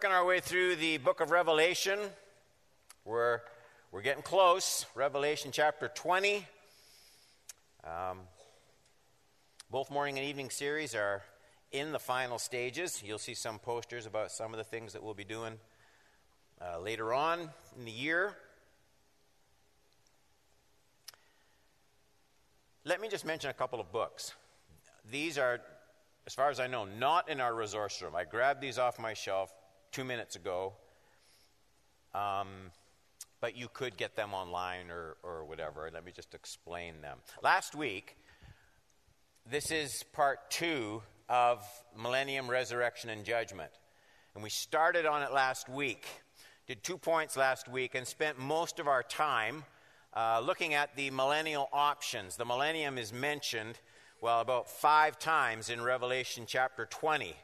working our way through the book of Revelation. We're, we're getting close. Revelation chapter 20. Um, both morning and evening series are in the final stages. You'll see some posters about some of the things that we'll be doing uh, later on in the year. Let me just mention a couple of books. These are, as far as I know, not in our resource room. I grabbed these off my shelf two minutes ago. Um, but you could get them online or, or whatever. Let me just explain them. Last week, this is part two of Millennium Resurrection and Judgment. And we started on it last week, did two points last week, and spent most of our time uh, looking at the millennial options. The millennium is mentioned, well, about five times in Revelation chapter 20.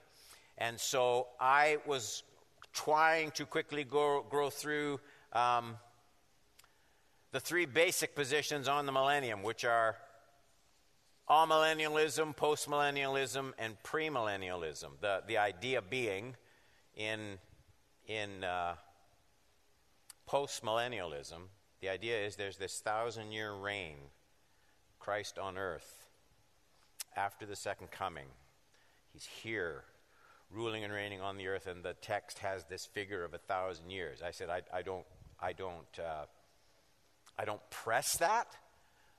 And so I was trying to quickly go, go through um, the three basic positions on the millennium, which are amillennialism, postmillennialism, and premillennialism. The, the idea being in, in uh, postmillennialism, the idea is there's this thousand year reign, Christ on earth, after the second coming. He's here ruling and reigning on the earth, and the text has this figure of a thousand years. I said, I, I don't, I don't, uh, I don't press that.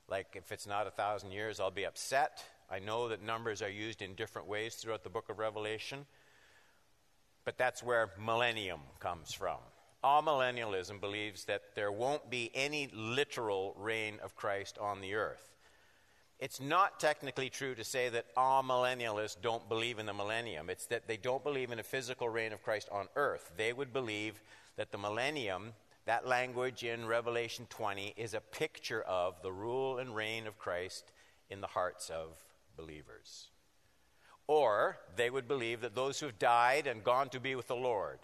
Like, if it's not a thousand years, I'll be upset. I know that numbers are used in different ways throughout the book of Revelation, but that's where millennium comes from. Amillennialism believes that there won't be any literal reign of Christ on the earth. It's not technically true to say that amillennialists don't believe in the millennium. It's that they don't believe in a physical reign of Christ on earth. They would believe that the millennium, that language in Revelation 20, is a picture of the rule and reign of Christ in the hearts of believers. Or they would believe that those who've died and gone to be with the Lord,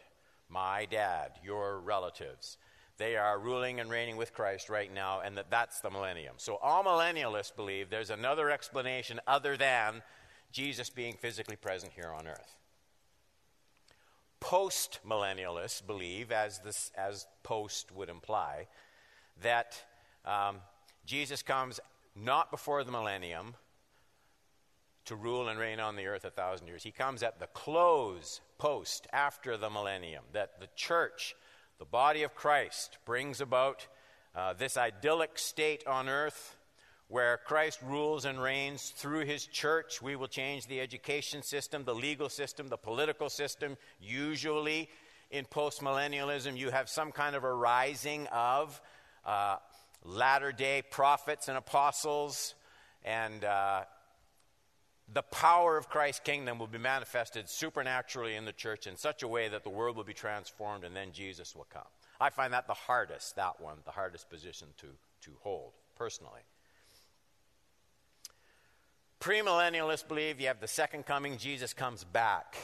my dad, your relatives, they are ruling and reigning with Christ right now, and that that's the millennium. So amillennialists believe there's another explanation other than Jesus being physically present here on earth. Post millennialists believe, as, this, as post would imply, that um, Jesus comes not before the millennium to rule and reign on the earth a thousand years. He comes at the close, post, after the millennium, that the church the body of Christ brings about uh, this idyllic state on earth where Christ rules and reigns through his church. We will change the education system, the legal system, the political system. Usually, in postmillennialism, you have some kind of a rising of uh, latter day prophets and apostles, and uh, the power of Christ's kingdom will be manifested supernaturally in the church in such a way that the world will be transformed and then Jesus will come. I find that the hardest, that one, the hardest position to, to hold, personally. Premillennialists believe you have the second coming, Jesus comes back,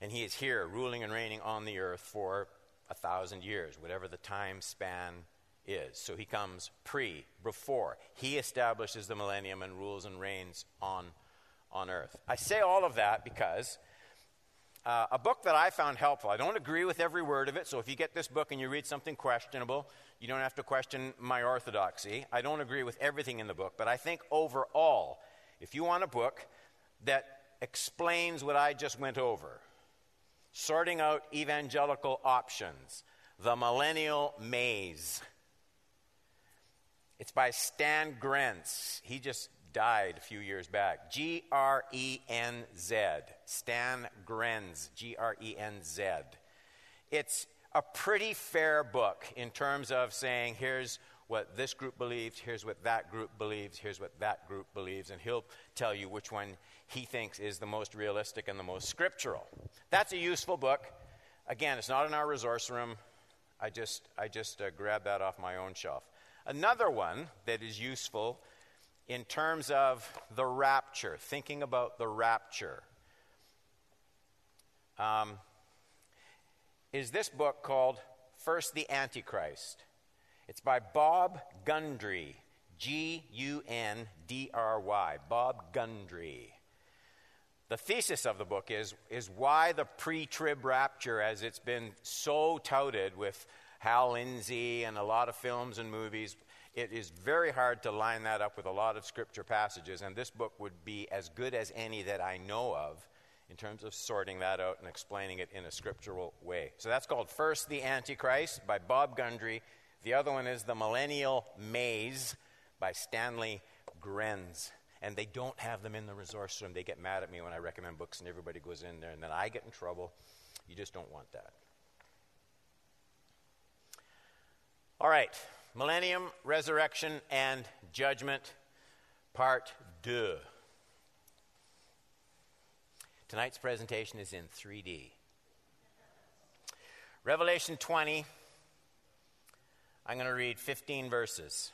and he is here, ruling and reigning on the earth for a thousand years, whatever the time span is. So he comes pre, before. He establishes the millennium and rules and reigns on on earth. I say all of that because uh, a book that I found helpful, I don't agree with every word of it, so if you get this book and you read something questionable, you don't have to question my orthodoxy. I don't agree with everything in the book, but I think overall, if you want a book that explains what I just went over, sorting out evangelical options, The Millennial Maze. It's by Stan Grenz. He just died a few years back. G R E N Z. Stan Grenz. G R E N Z. It's a pretty fair book in terms of saying, here's what this group believes, here's what that group believes, here's what that group believes, and he'll tell you which one he thinks is the most realistic and the most scriptural. That's a useful book. Again, it's not in our resource room. I just, I just uh, grabbed that off my own shelf. Another one that is useful in terms of the rapture, thinking about the rapture, um, is this book called First the Antichrist. It's by Bob Gundry, G U N D R Y, Bob Gundry. The the thesis of the book is, is why the pre trib rapture, as it's been so touted with Hal Lindsey and a lot of films and movies, it is very hard to line that up with a lot of scripture passages, and this book would be as good as any that I know of in terms of sorting that out and explaining it in a scriptural way. So that's called First the Antichrist by Bob Gundry. The other one is The Millennial Maze by Stanley Grenz. And they don't have them in the resource room. They get mad at me when I recommend books and everybody goes in there, and then I get in trouble. You just don't want that. All right, Millennium, Resurrection, and Judgment, Part 2. Tonight's presentation is in 3D. Revelation 20, I'm going to read 15 verses.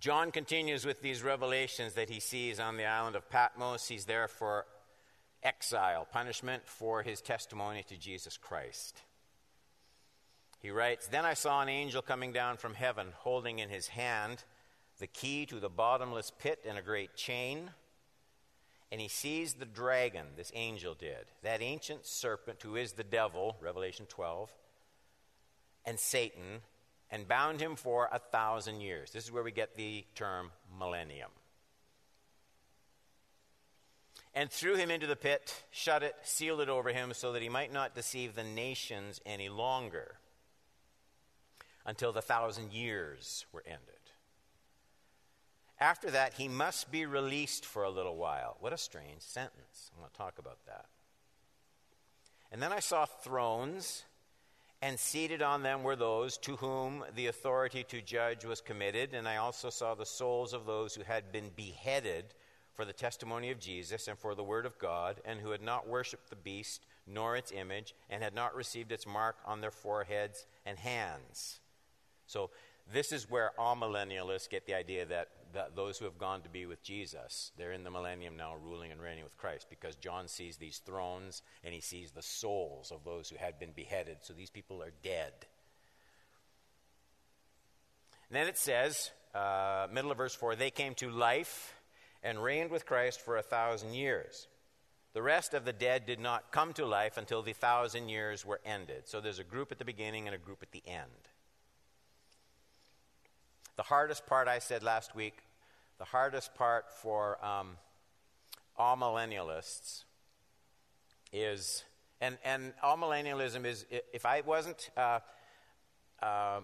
John continues with these revelations that he sees on the island of Patmos. He's there for exile, punishment for his testimony to Jesus Christ. He writes Then I saw an angel coming down from heaven, holding in his hand the key to the bottomless pit and a great chain. And he seized the dragon, this angel did, that ancient serpent who is the devil, Revelation 12, and Satan, and bound him for a thousand years. This is where we get the term millennium. And threw him into the pit, shut it, sealed it over him, so that he might not deceive the nations any longer until the thousand years were ended. After that, he must be released for a little while. What a strange sentence. I'm going to talk about that. And then I saw thrones, and seated on them were those to whom the authority to judge was committed. And I also saw the souls of those who had been beheaded for the testimony of Jesus and for the word of God, and who had not worshipped the beast nor its image, and had not received its mark on their foreheads and hands. So, this is where amillennialists get the idea that, that those who have gone to be with Jesus, they're in the millennium now ruling and reigning with Christ because John sees these thrones and he sees the souls of those who had been beheaded. So these people are dead. And then it says, uh, middle of verse 4, they came to life and reigned with Christ for a thousand years. The rest of the dead did not come to life until the thousand years were ended. So there's a group at the beginning and a group at the end. The hardest part, I said last week, the hardest part for um, millennialists is, and, and amillennialism is, if I wasn't uh, uh,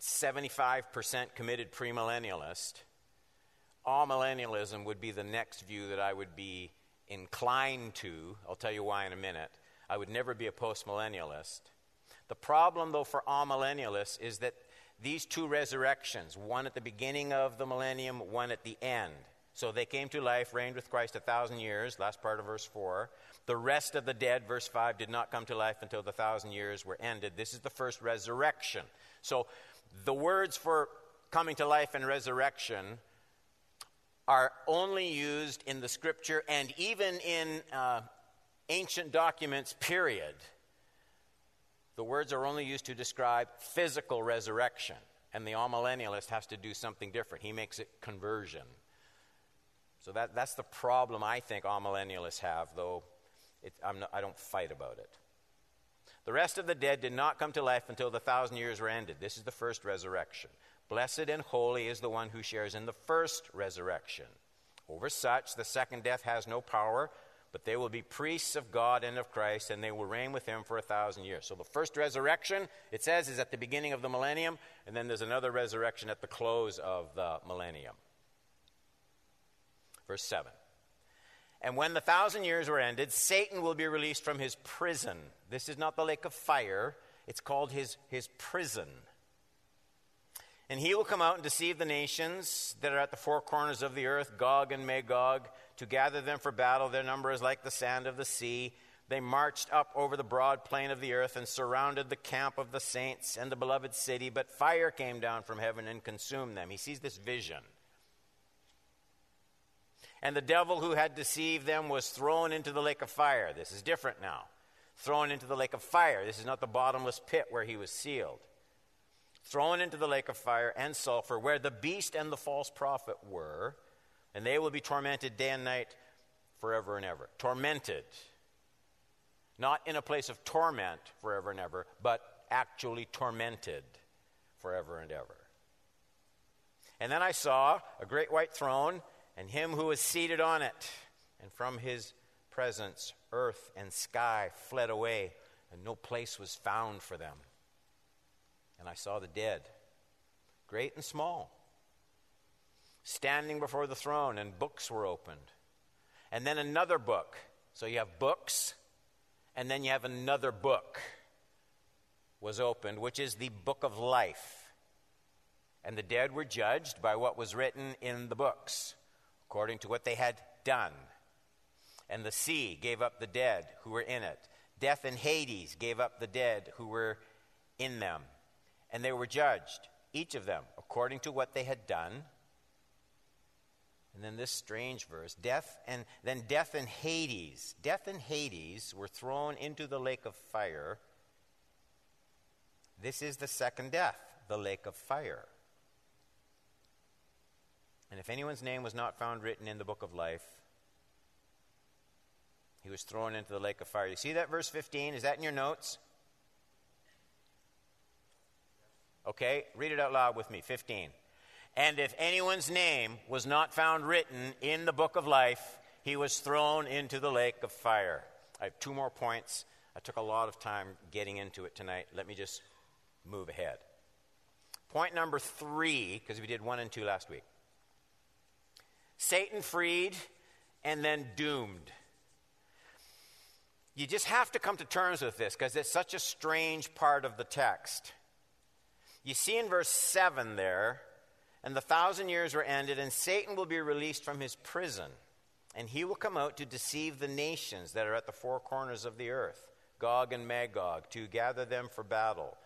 75% committed premillennialist, amillennialism would be the next view that I would be inclined to. I'll tell you why in a minute. I would never be a postmillennialist. The problem, though, for amillennialists is that these two resurrections, one at the beginning of the millennium, one at the end. So they came to life, reigned with Christ a thousand years, last part of verse 4. The rest of the dead, verse 5, did not come to life until the thousand years were ended. This is the first resurrection. So the words for coming to life and resurrection are only used in the scripture and even in uh, ancient documents, period the words are only used to describe physical resurrection, and the amillennialist has to do something different. He makes it conversion. So that, that's the problem I think amillennialists have, though it, not, I don't fight about it. The rest of the dead did not come to life until the thousand years were ended. This is the first resurrection. Blessed and holy is the one who shares in the first resurrection. Over such, the second death has no power but they will be priests of God and of Christ, and they will reign with him for a thousand years. So the first resurrection, it says, is at the beginning of the millennium, and then there's another resurrection at the close of the millennium. Verse 7. And when the thousand years were ended, Satan will be released from his prison. This is not the lake of fire, it's called his, his prison. And he will come out and deceive the nations that are at the four corners of the earth, Gog and Magog to gather them for battle. Their number is like the sand of the sea. They marched up over the broad plain of the earth and surrounded the camp of the saints and the beloved city, but fire came down from heaven and consumed them. He sees this vision. And the devil who had deceived them was thrown into the lake of fire. This is different now. Thrown into the lake of fire. This is not the bottomless pit where he was sealed. Thrown into the lake of fire and sulfur, where the beast and the false prophet were, and they will be tormented day and night forever and ever. Tormented. Not in a place of torment forever and ever, but actually tormented forever and ever. And then I saw a great white throne and him who was seated on it. And from his presence, earth and sky fled away, and no place was found for them. And I saw the dead, great and small, standing before the throne, and books were opened. And then another book. So you have books, and then you have another book was opened, which is the book of life. And the dead were judged by what was written in the books, according to what they had done. And the sea gave up the dead who were in it. Death and Hades gave up the dead who were in them. And they were judged, each of them, according to what they had done. And then this strange verse death and then death and Hades. Death and Hades were thrown into the lake of fire. This is the second death, the lake of fire. And if anyone's name was not found written in the book of life, he was thrown into the lake of fire. You see that verse 15? Is that in your notes? Okay, read it out loud with me. 15. And if anyone's name was not found written in the book of life, he was thrown into the lake of fire. I have two more points. I took a lot of time getting into it tonight. Let me just move ahead. Point number three, because we did one and two last week. Satan freed and then doomed. You just have to come to terms with this because it's such a strange part of the text. You see in verse 7 there, and the thousand years were ended, and Satan will be released from his prison, and he will come out to deceive the nations that are at the four corners of the earth, Gog and Magog, to gather them for battle.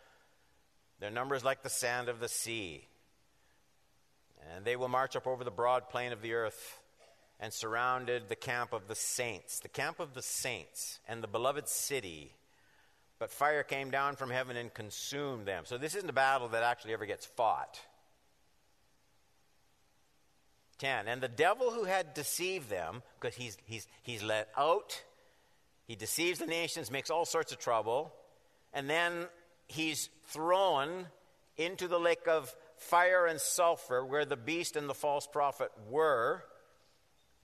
Their number is like the sand of the sea. And they will march up over the broad plain of the earth and surrounded the camp of the saints, the camp of the saints, and the beloved city. But fire came down from heaven and consumed them. So this isn't a battle that actually ever gets fought. 10. And the devil who had deceived them, because he's, he's, he's let out, he deceives the nations, makes all sorts of trouble, and then he's thrown into the lake of fire and sulfur, where the beast and the false prophet were,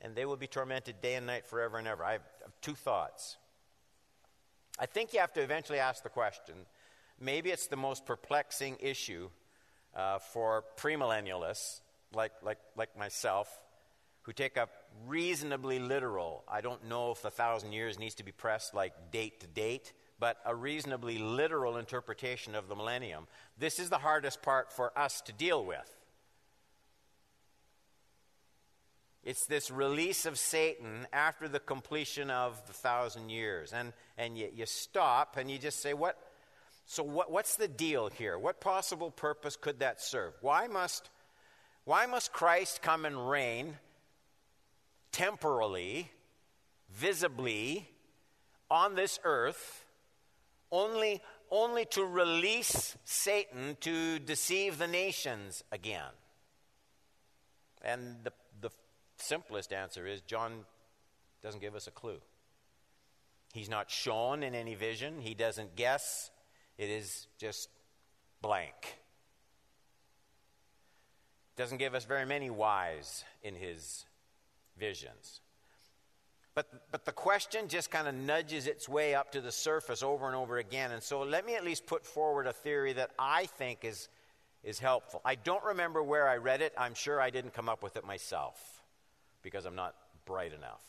and they will be tormented day and night forever and ever. I have two thoughts. I think you have to eventually ask the question maybe it's the most perplexing issue uh, for premillennialists like, like, like myself who take up reasonably literal. I don't know if the thousand years needs to be pressed like date to date, but a reasonably literal interpretation of the millennium. This is the hardest part for us to deal with. It's this release of Satan after the completion of the thousand years. And, and you, you stop and you just say, what? So, what, what's the deal here? What possible purpose could that serve? Why must, why must Christ come and reign temporally, visibly, on this earth only, only to release Satan to deceive the nations again? And the, simplest answer is John doesn't give us a clue. He's not shown in any vision, he doesn't guess. It is just blank. Doesn't give us very many whys in his visions. But, but the question just kind of nudges its way up to the surface over and over again. And so let me at least put forward a theory that I think is, is helpful. I don't remember where I read it. I'm sure I didn't come up with it myself because I'm not bright enough.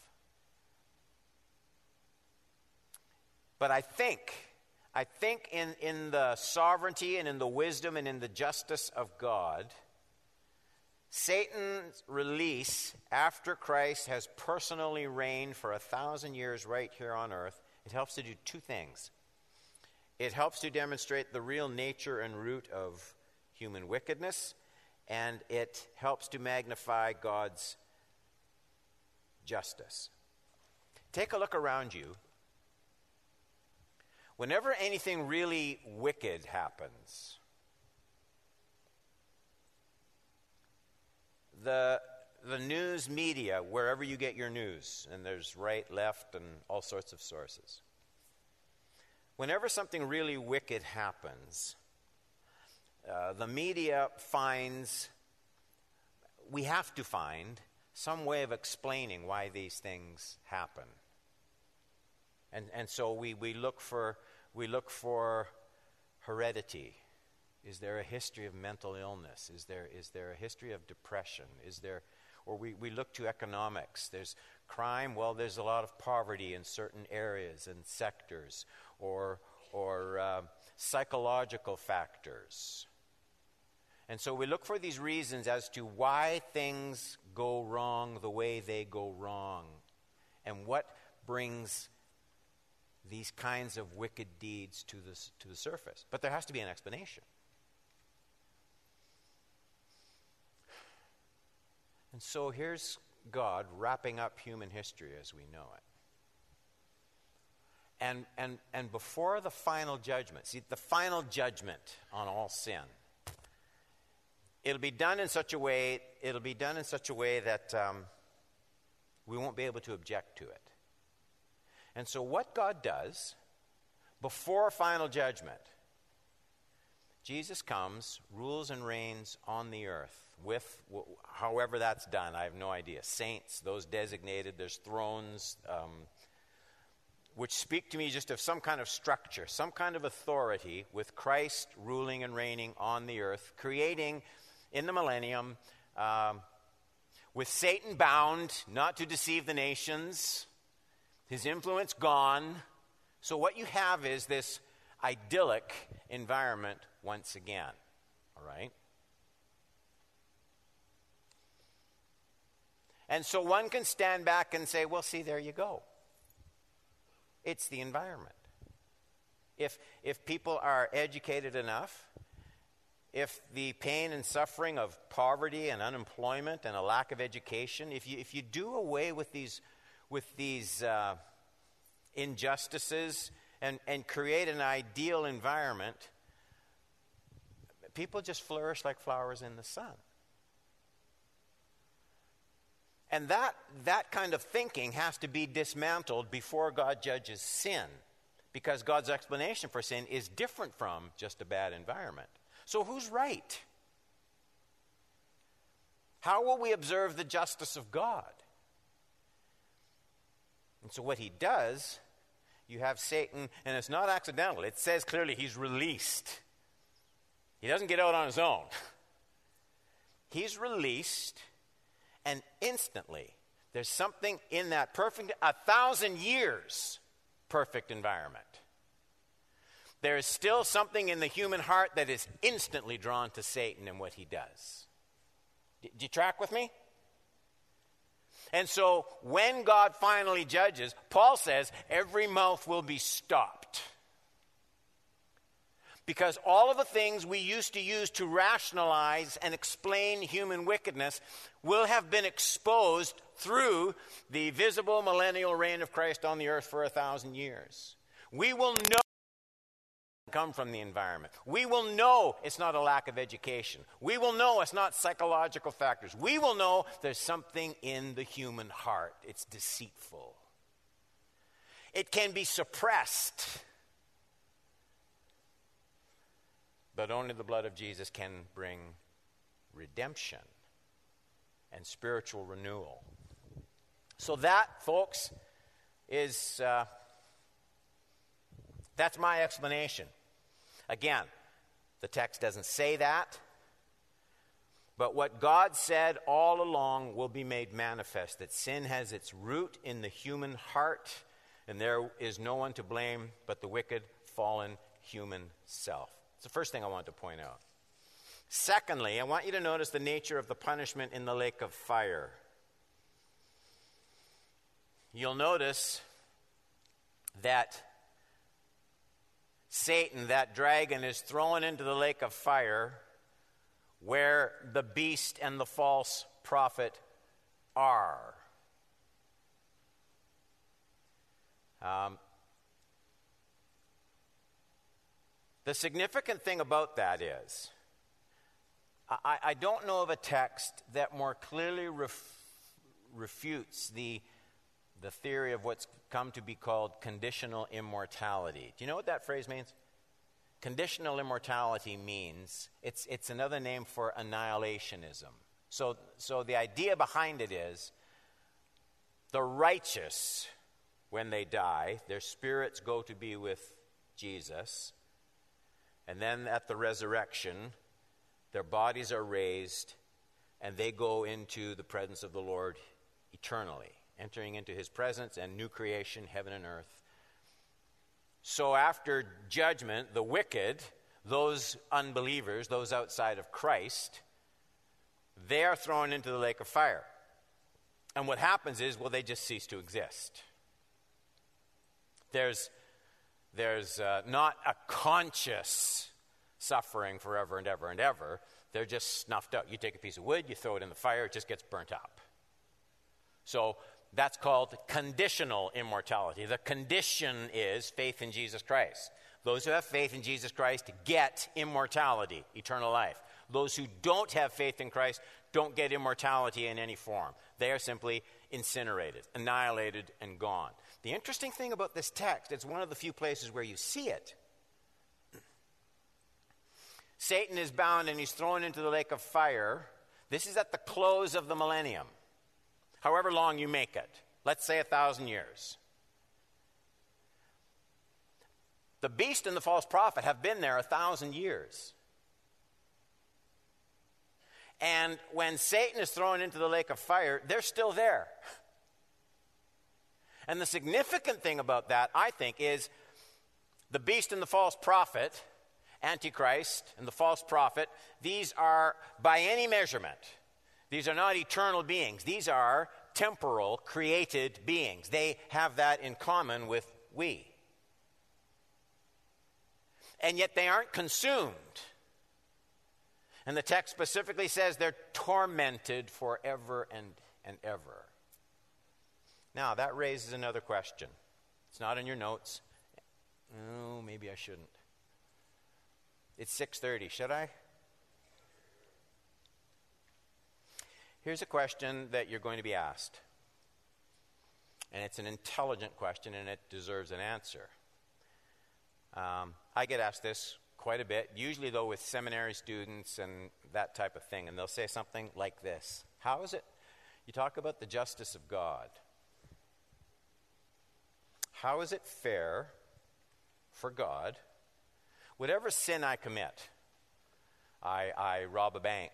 But I think, I think in, in the sovereignty and in the wisdom and in the justice of God, Satan's release after Christ has personally reigned for a thousand years right here on earth, it helps to do two things. It helps to demonstrate the real nature and root of human wickedness, and it helps to magnify God's justice. Take a look around you. Whenever anything really wicked happens, the, the news media, wherever you get your news, and there's right, left, and all sorts of sources. Whenever something really wicked happens, uh, the media finds, we have to find, some way of explaining why these things happen. And, and so we, we, look for, we look for heredity. Is there a history of mental illness? Is there, is there a history of depression? Is there, or we, we look to economics. There's crime, well, there's a lot of poverty in certain areas and sectors, or, or uh, psychological factors. And so we look for these reasons as to why things go wrong the way they go wrong and what brings these kinds of wicked deeds to the, to the surface. But there has to be an explanation. And so here's God wrapping up human history as we know it. And, and, and before the final judgment, see, the final judgment on all sin it'll be done in such a way it'll be done in such a way that um, we won't be able to object to it. And so what god does before final judgment jesus comes rules and reigns on the earth with however that's done. I have no idea. Saints those designated there's thrones um, which speak to me just of some kind of structure, some kind of authority with Christ ruling and reigning on the earth, creating in the millennium, um, with Satan bound, not to deceive the nations, his influence gone. So, what you have is this idyllic environment once again. All right? And so one can stand back and say, well, see, there you go. It's the environment. If, if people are educated enough, if the pain and suffering of poverty and unemployment and a lack of education, if you, if you do away with these, with these uh, injustices and, and create an ideal environment, people just flourish like flowers in the sun. And that, that kind of thinking has to be dismantled before God judges sin, because God's explanation for sin is different from just a bad environment. So, who's right? How will we observe the justice of God? And so, what he does, you have Satan, and it's not accidental. It says clearly he's released. He doesn't get out on his own. He's released, and instantly, there's something in that perfect, a thousand years perfect environment there is still something in the human heart that is instantly drawn to Satan and what he does. Do you track with me? And so when God finally judges, Paul says every mouth will be stopped. Because all of the things we used to use to rationalize and explain human wickedness will have been exposed through the visible millennial reign of Christ on the earth for a thousand years. We will know come from the environment. We will know it's not a lack of education. We will know it's not psychological factors. We will know there's something in the human heart. It's deceitful. It can be suppressed. But only the blood of Jesus can bring redemption and spiritual renewal. So, that, folks, is. Uh, that's my explanation. Again, the text doesn't say that, but what God said all along will be made manifest that sin has its root in the human heart, and there is no one to blame but the wicked, fallen human self. It's the first thing I want to point out. Secondly, I want you to notice the nature of the punishment in the lake of fire. You'll notice that Satan, that dragon, is thrown into the lake of fire where the beast and the false prophet are. Um, the significant thing about that is I, I don't know of a text that more clearly ref, refutes the, the theory of what's come to be called conditional immortality. Do you know what that phrase means? Conditional immortality means it's, it's another name for annihilationism. So, so the idea behind it is the righteous, when they die, their spirits go to be with Jesus. And then at the resurrection, their bodies are raised and they go into the presence of the Lord eternally, entering into his presence and new creation, heaven and earth. So after judgment, the wicked, those unbelievers, those outside of Christ, they are thrown into the lake of fire. And what happens is, well, they just cease to exist. There's, there's uh, not a conscious suffering forever and ever and ever. They're just snuffed out. You take a piece of wood, you throw it in the fire, it just gets burnt up. So that's called conditional immortality. The condition is faith in Jesus Christ. Those who have faith in Jesus Christ get immortality, eternal life. Those who don't have faith in Christ don't get immortality in any form. They are simply incinerated, annihilated, and gone. The interesting thing about this text, it's one of the few places where you see it. Satan is bound and he's thrown into the lake of fire. This is at the close of the millennium, however long you make it. Let's say a thousand years. The beast and the false prophet have been there a thousand years. And when Satan is thrown into the lake of fire, they're still there. And the significant thing about that, I think, is the beast and the false prophet Antichrist and the false prophet, these are, by any measurement, these are not eternal beings. These are temporal, created beings. They have that in common with we. And yet they aren't consumed. And the text specifically says they're tormented forever and, and ever. Now, that raises another question. It's not in your notes. Oh, maybe I shouldn't. It's 6:30. Should I? Here's a question that you're going to be asked. And it's an intelligent question and it deserves an answer. Um, I get asked this quite a bit, usually, though, with seminary students and that type of thing. And they'll say something like this How is it? You talk about the justice of God. How is it fair for God whatever sin I commit, I, I rob a bank,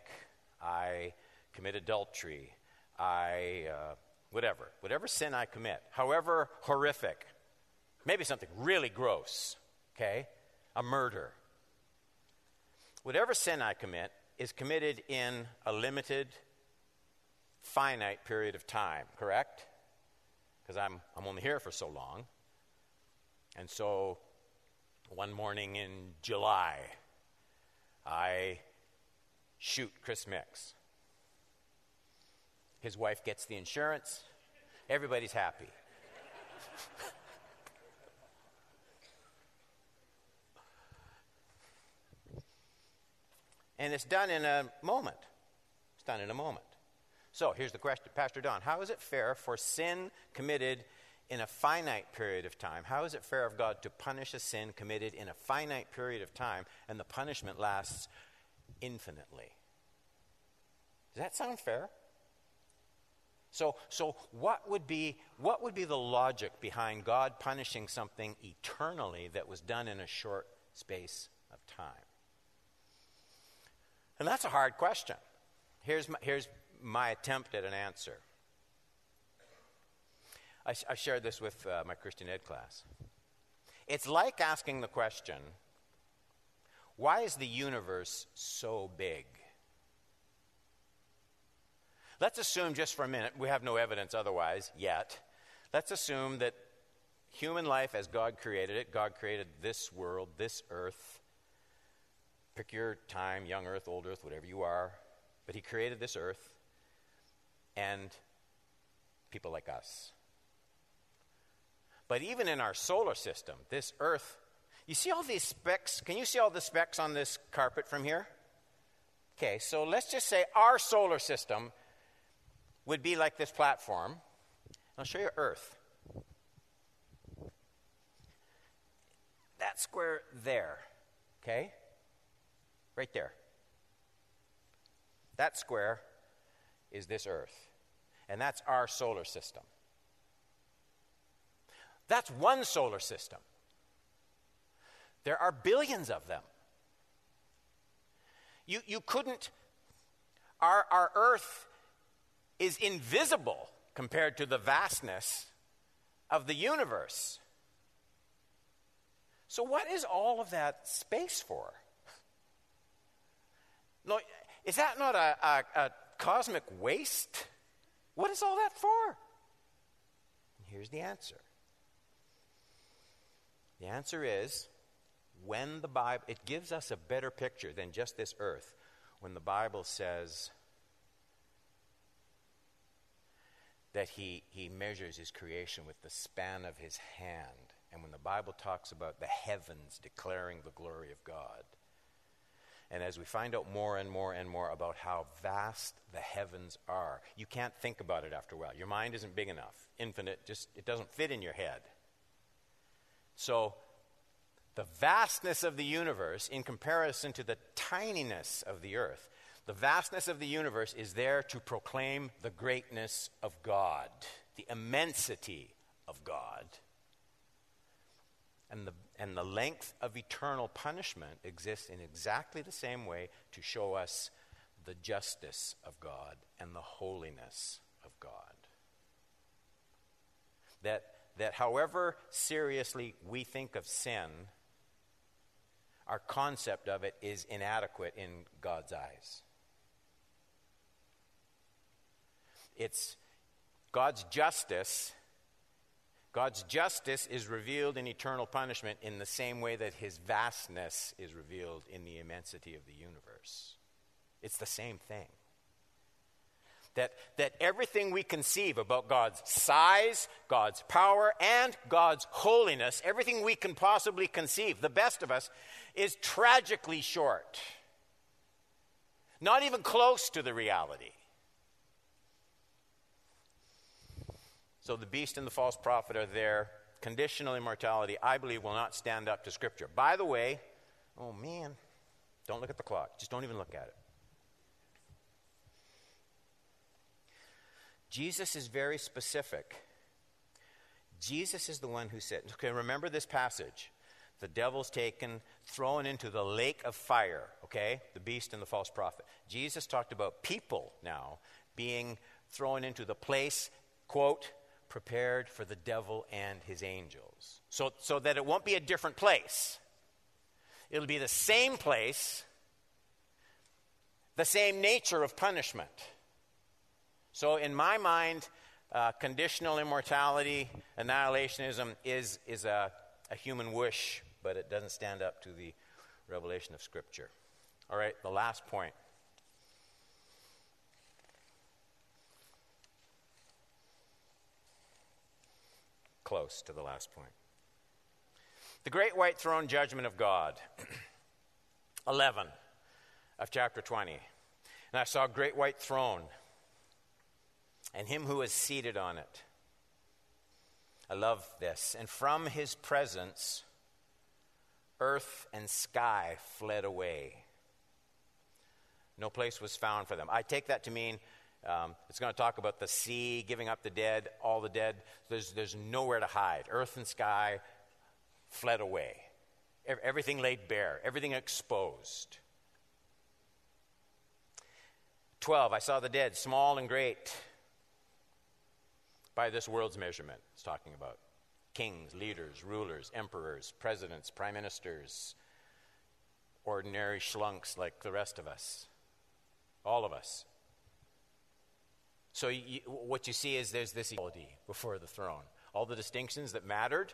I commit adultery, I, uh, whatever, whatever sin I commit, however horrific, maybe something really gross, okay, a murder, whatever sin I commit is committed in a limited, finite period of time, correct? Because I'm, I'm only here for so long. And so one morning in July, I shoot Chris Mix. His wife gets the insurance. Everybody's happy. and it's done in a moment. It's done in a moment. So here's the question, Pastor Don How is it fair for sin committed in a finite period of time. How is it fair of God to punish a sin committed in a finite period of time and the punishment lasts infinitely? Does that sound fair? So, so what, would be, what would be the logic behind God punishing something eternally that was done in a short space of time? And that's a hard question. Here's my, here's my attempt at an answer. I, I shared this with uh, my Christian Ed class. It's like asking the question why is the universe so big? Let's assume just for a minute, we have no evidence otherwise yet. Let's assume that human life as God created it, God created this world, this earth. Pick your time, young earth, old earth, whatever you are. But He created this earth and people like us. But even in our solar system, this Earth, you see all these specks? Can you see all the specks on this carpet from here? Okay, so let's just say our solar system would be like this platform. I'll show you Earth. That square there, okay? Right there. That square is this Earth. And that's our solar system. That's one solar system. There are billions of them. You, you couldn't, our, our earth is invisible compared to the vastness of the universe. So, what is all of that space for? No, is that not a, a, a cosmic waste? What is all that for? And here's the answer. The answer is when the Bible, it gives us a better picture than just this earth when the Bible says that he, he measures his creation with the span of his hand. And when the Bible talks about the heavens declaring the glory of God. And as we find out more and more and more about how vast the heavens are, you can't think about it after a while. Your mind isn't big enough, infinite, just it doesn't fit in your head. So the vastness of the universe in comparison to the tininess of the earth. The vastness of the universe is there to proclaim the greatness of God, the immensity of God. And the, and the length of eternal punishment exists in exactly the same way to show us the justice of God and the holiness of God. That, that however seriously we think of sin, our concept of it is inadequate in God's eyes. It's God's justice. God's justice is revealed in eternal punishment in the same way that his vastness is revealed in the immensity of the universe. It's the same thing. That, that everything we conceive about God's size, God's power, and God's holiness, everything we can possibly conceive, the best of us, is tragically short. Not even close to the reality. So the beast and the false prophet are there. Conditional immortality, I believe, will not stand up to Scripture. By the way, oh man, don't look at the clock. Just don't even look at it. Jesus is very specific. Jesus is the one who said, okay, remember this passage the devil's taken, thrown into the lake of fire, okay? The beast and the false prophet. Jesus talked about people now being thrown into the place, quote, prepared for the devil and his angels. So, so that it won't be a different place. It'll be the same place, the same nature of punishment. So, in my mind, uh, conditional immortality, annihilationism is, is a, a human wish but it doesn't stand up to the revelation of Scripture. All right, the last point. Close to the last point. The great white throne judgment of God. 11 of chapter 20. And I saw a great white throne and him who was seated on it. I love this. And from his presence, earth and sky fled away. No place was found for them. I take that to mean um, it's going to talk about the sea giving up the dead, all the dead. There's, there's nowhere to hide. Earth and sky fled away. Everything laid bare, everything exposed. 12, I saw the dead, small and great, by this world's measurement. It's talking about kings, leaders, rulers, emperors, presidents, prime ministers, ordinary schlunks like the rest of us. All of us. So, you, what you see is there's this equality before the throne. All the distinctions that mattered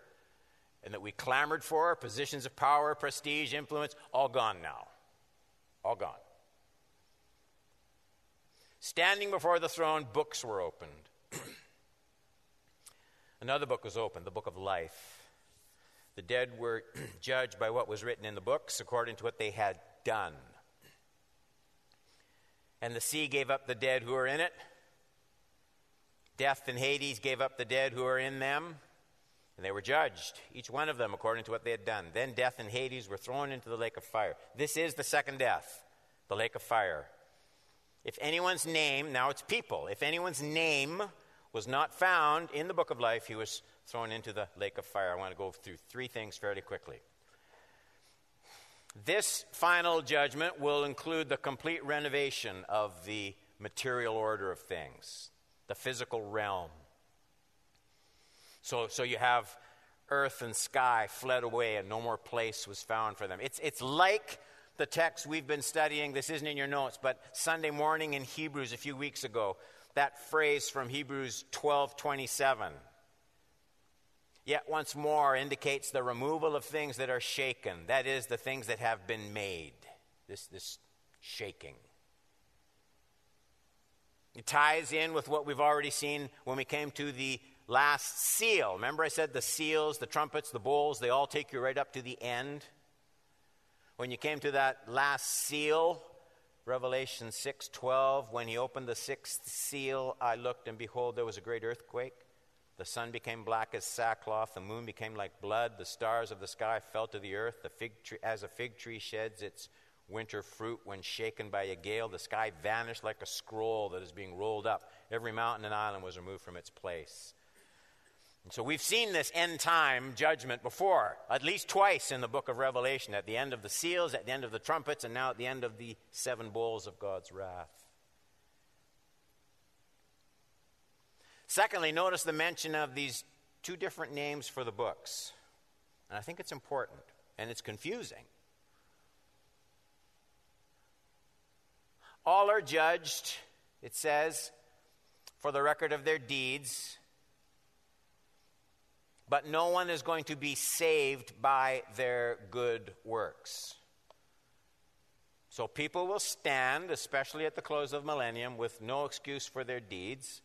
and that we clamored for, positions of power, prestige, influence, all gone now. All gone. Standing before the throne, books were opened. Another book was opened, the book of life. The dead were judged by what was written in the books according to what they had done. And the sea gave up the dead who were in it. Death and Hades gave up the dead who were in them. And they were judged, each one of them according to what they had done. Then death and Hades were thrown into the lake of fire. This is the second death, the lake of fire. If anyone's name, now it's people, if anyone's name was not found in the book of life, he was thrown into the lake of fire. I want to go through three things fairly quickly. This final judgment will include the complete renovation of the material order of things, the physical realm. So, so you have earth and sky fled away and no more place was found for them. It's, it's like the text we've been studying. This isn't in your notes, but Sunday morning in Hebrews a few weeks ago, that phrase from Hebrews 12 27. Yet once more indicates the removal of things that are shaken, that is, the things that have been made. This, this shaking. It ties in with what we've already seen when we came to the last seal. Remember, I said the seals, the trumpets, the bowls, they all take you right up to the end. When you came to that last seal, Revelation 6:12, when he opened the sixth seal, I looked and behold there was a great earthquake. The sun became black as sackcloth, the moon became like blood, the stars of the sky fell to the earth, the fig tree, as a fig tree sheds its winter fruit when shaken by a gale, the sky vanished like a scroll that is being rolled up. Every mountain and island was removed from its place. And so we've seen this end time judgment before, at least twice in the book of Revelation, at the end of the seals, at the end of the trumpets, and now at the end of the seven bowls of God's wrath. Secondly, notice the mention of these two different names for the books. And I think it's important, and it's confusing. All are judged, it says, for the record of their deeds but no one is going to be saved by their good works. So people will stand, especially at the close of millennium, with no excuse for their deeds.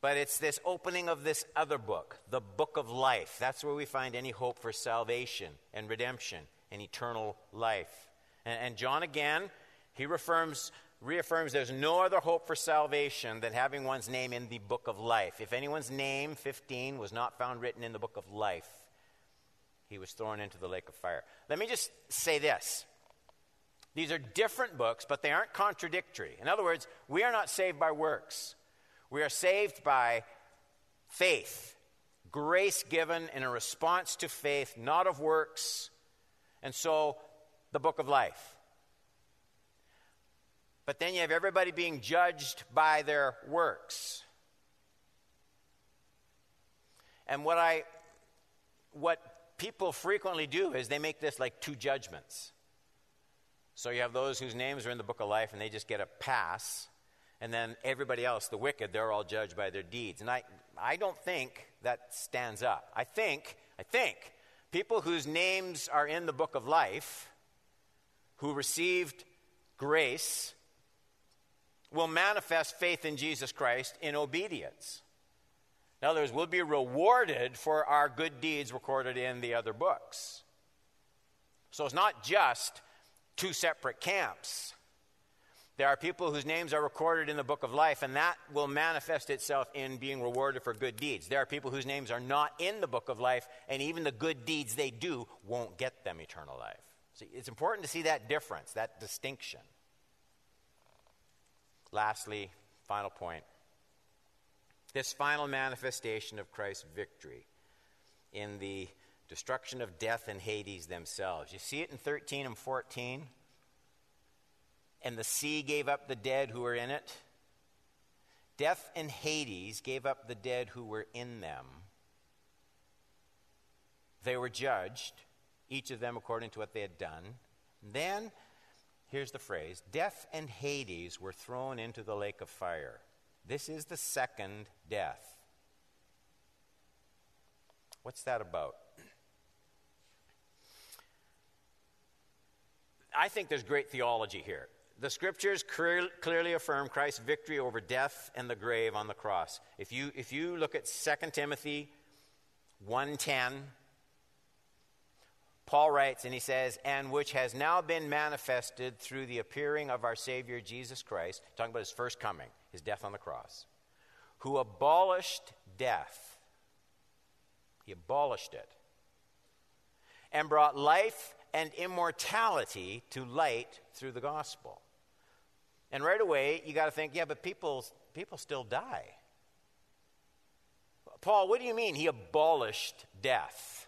But it's this opening of this other book, the book of life. That's where we find any hope for salvation and redemption and eternal life. And, and John again, he reaffirms reaffirms there's no other hope for salvation than having one's name in the book of life. If anyone's name, 15, was not found written in the book of life, he was thrown into the lake of fire. Let me just say this. These are different books, but they aren't contradictory. In other words, we are not saved by works. We are saved by faith, grace given in a response to faith, not of works. And so, the book of life. But then you have everybody being judged by their works. And what I what people frequently do is they make this like two judgments. So you have those whose names are in the book of life and they just get a pass. And then everybody else, the wicked, they're all judged by their deeds. And I, I don't think that stands up. I think, I think people whose names are in the book of life, who received grace will manifest faith in Jesus Christ in obedience. In other words, we'll be rewarded for our good deeds recorded in the other books. So it's not just two separate camps. There are people whose names are recorded in the book of life, and that will manifest itself in being rewarded for good deeds. There are people whose names are not in the book of life, and even the good deeds they do won't get them eternal life. See, it's important to see that difference, that distinction. Lastly, final point this final manifestation of Christ's victory in the destruction of death and Hades themselves. You see it in 13 and 14. And the sea gave up the dead who were in it. Death and Hades gave up the dead who were in them. They were judged, each of them according to what they had done. Then Here's the phrase Death and Hades were thrown into the lake of fire. This is the second death. What's that about? I think there's great theology here. The scriptures clear, clearly affirm Christ's victory over death and the grave on the cross. If you, if you look at 2 Timothy 1:10, Paul writes and he says, and which has now been manifested through the appearing of our Savior Jesus Christ, talking about his first coming, his death on the cross, who abolished death. He abolished it. And brought life and immortality to light through the gospel. And right away, you got to think, yeah, but people, people still die. Paul, what do you mean he abolished death?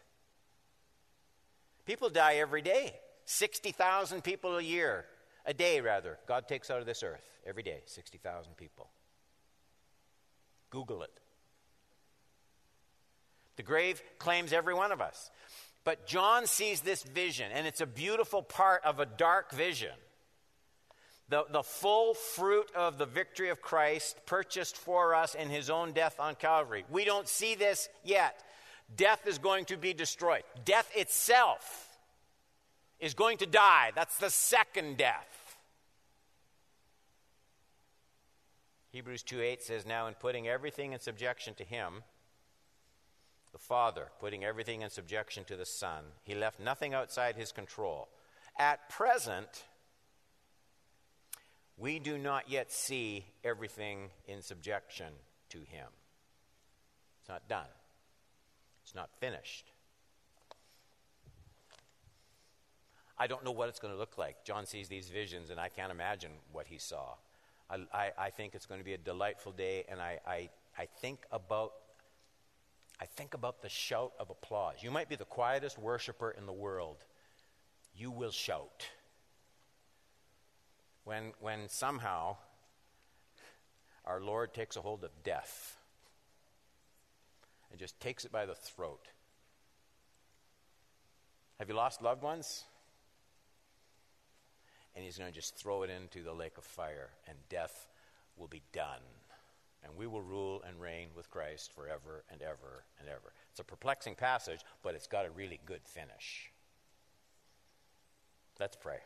People die every day. 60,000 people a year, a day rather. God takes out of this earth every day, 60,000 people. Google it. The grave claims every one of us. But John sees this vision, and it's a beautiful part of a dark vision the, the full fruit of the victory of Christ purchased for us in his own death on Calvary. We don't see this yet. Death is going to be destroyed. Death itself is going to die. That's the second death. Hebrews 2 8 says, Now in putting everything in subjection to him, the Father, putting everything in subjection to the Son, he left nothing outside his control. At present, we do not yet see everything in subjection to Him. It's not done, it's not finished. I don't know what it's going to look like. John sees these visions, and I can't imagine what he saw. I, I, I think it's going to be a delightful day, and I, I, I think about I think about the shout of applause. You might be the quietest worshiper in the world. You will shout when, when somehow our Lord takes a hold of death and just takes it by the throat. Have you lost loved ones? And he's going to just throw it into the lake of fire, and death will be done. And we will rule and reign with Christ forever and ever and ever. It's a perplexing passage, but it's got a really good finish. Let's pray.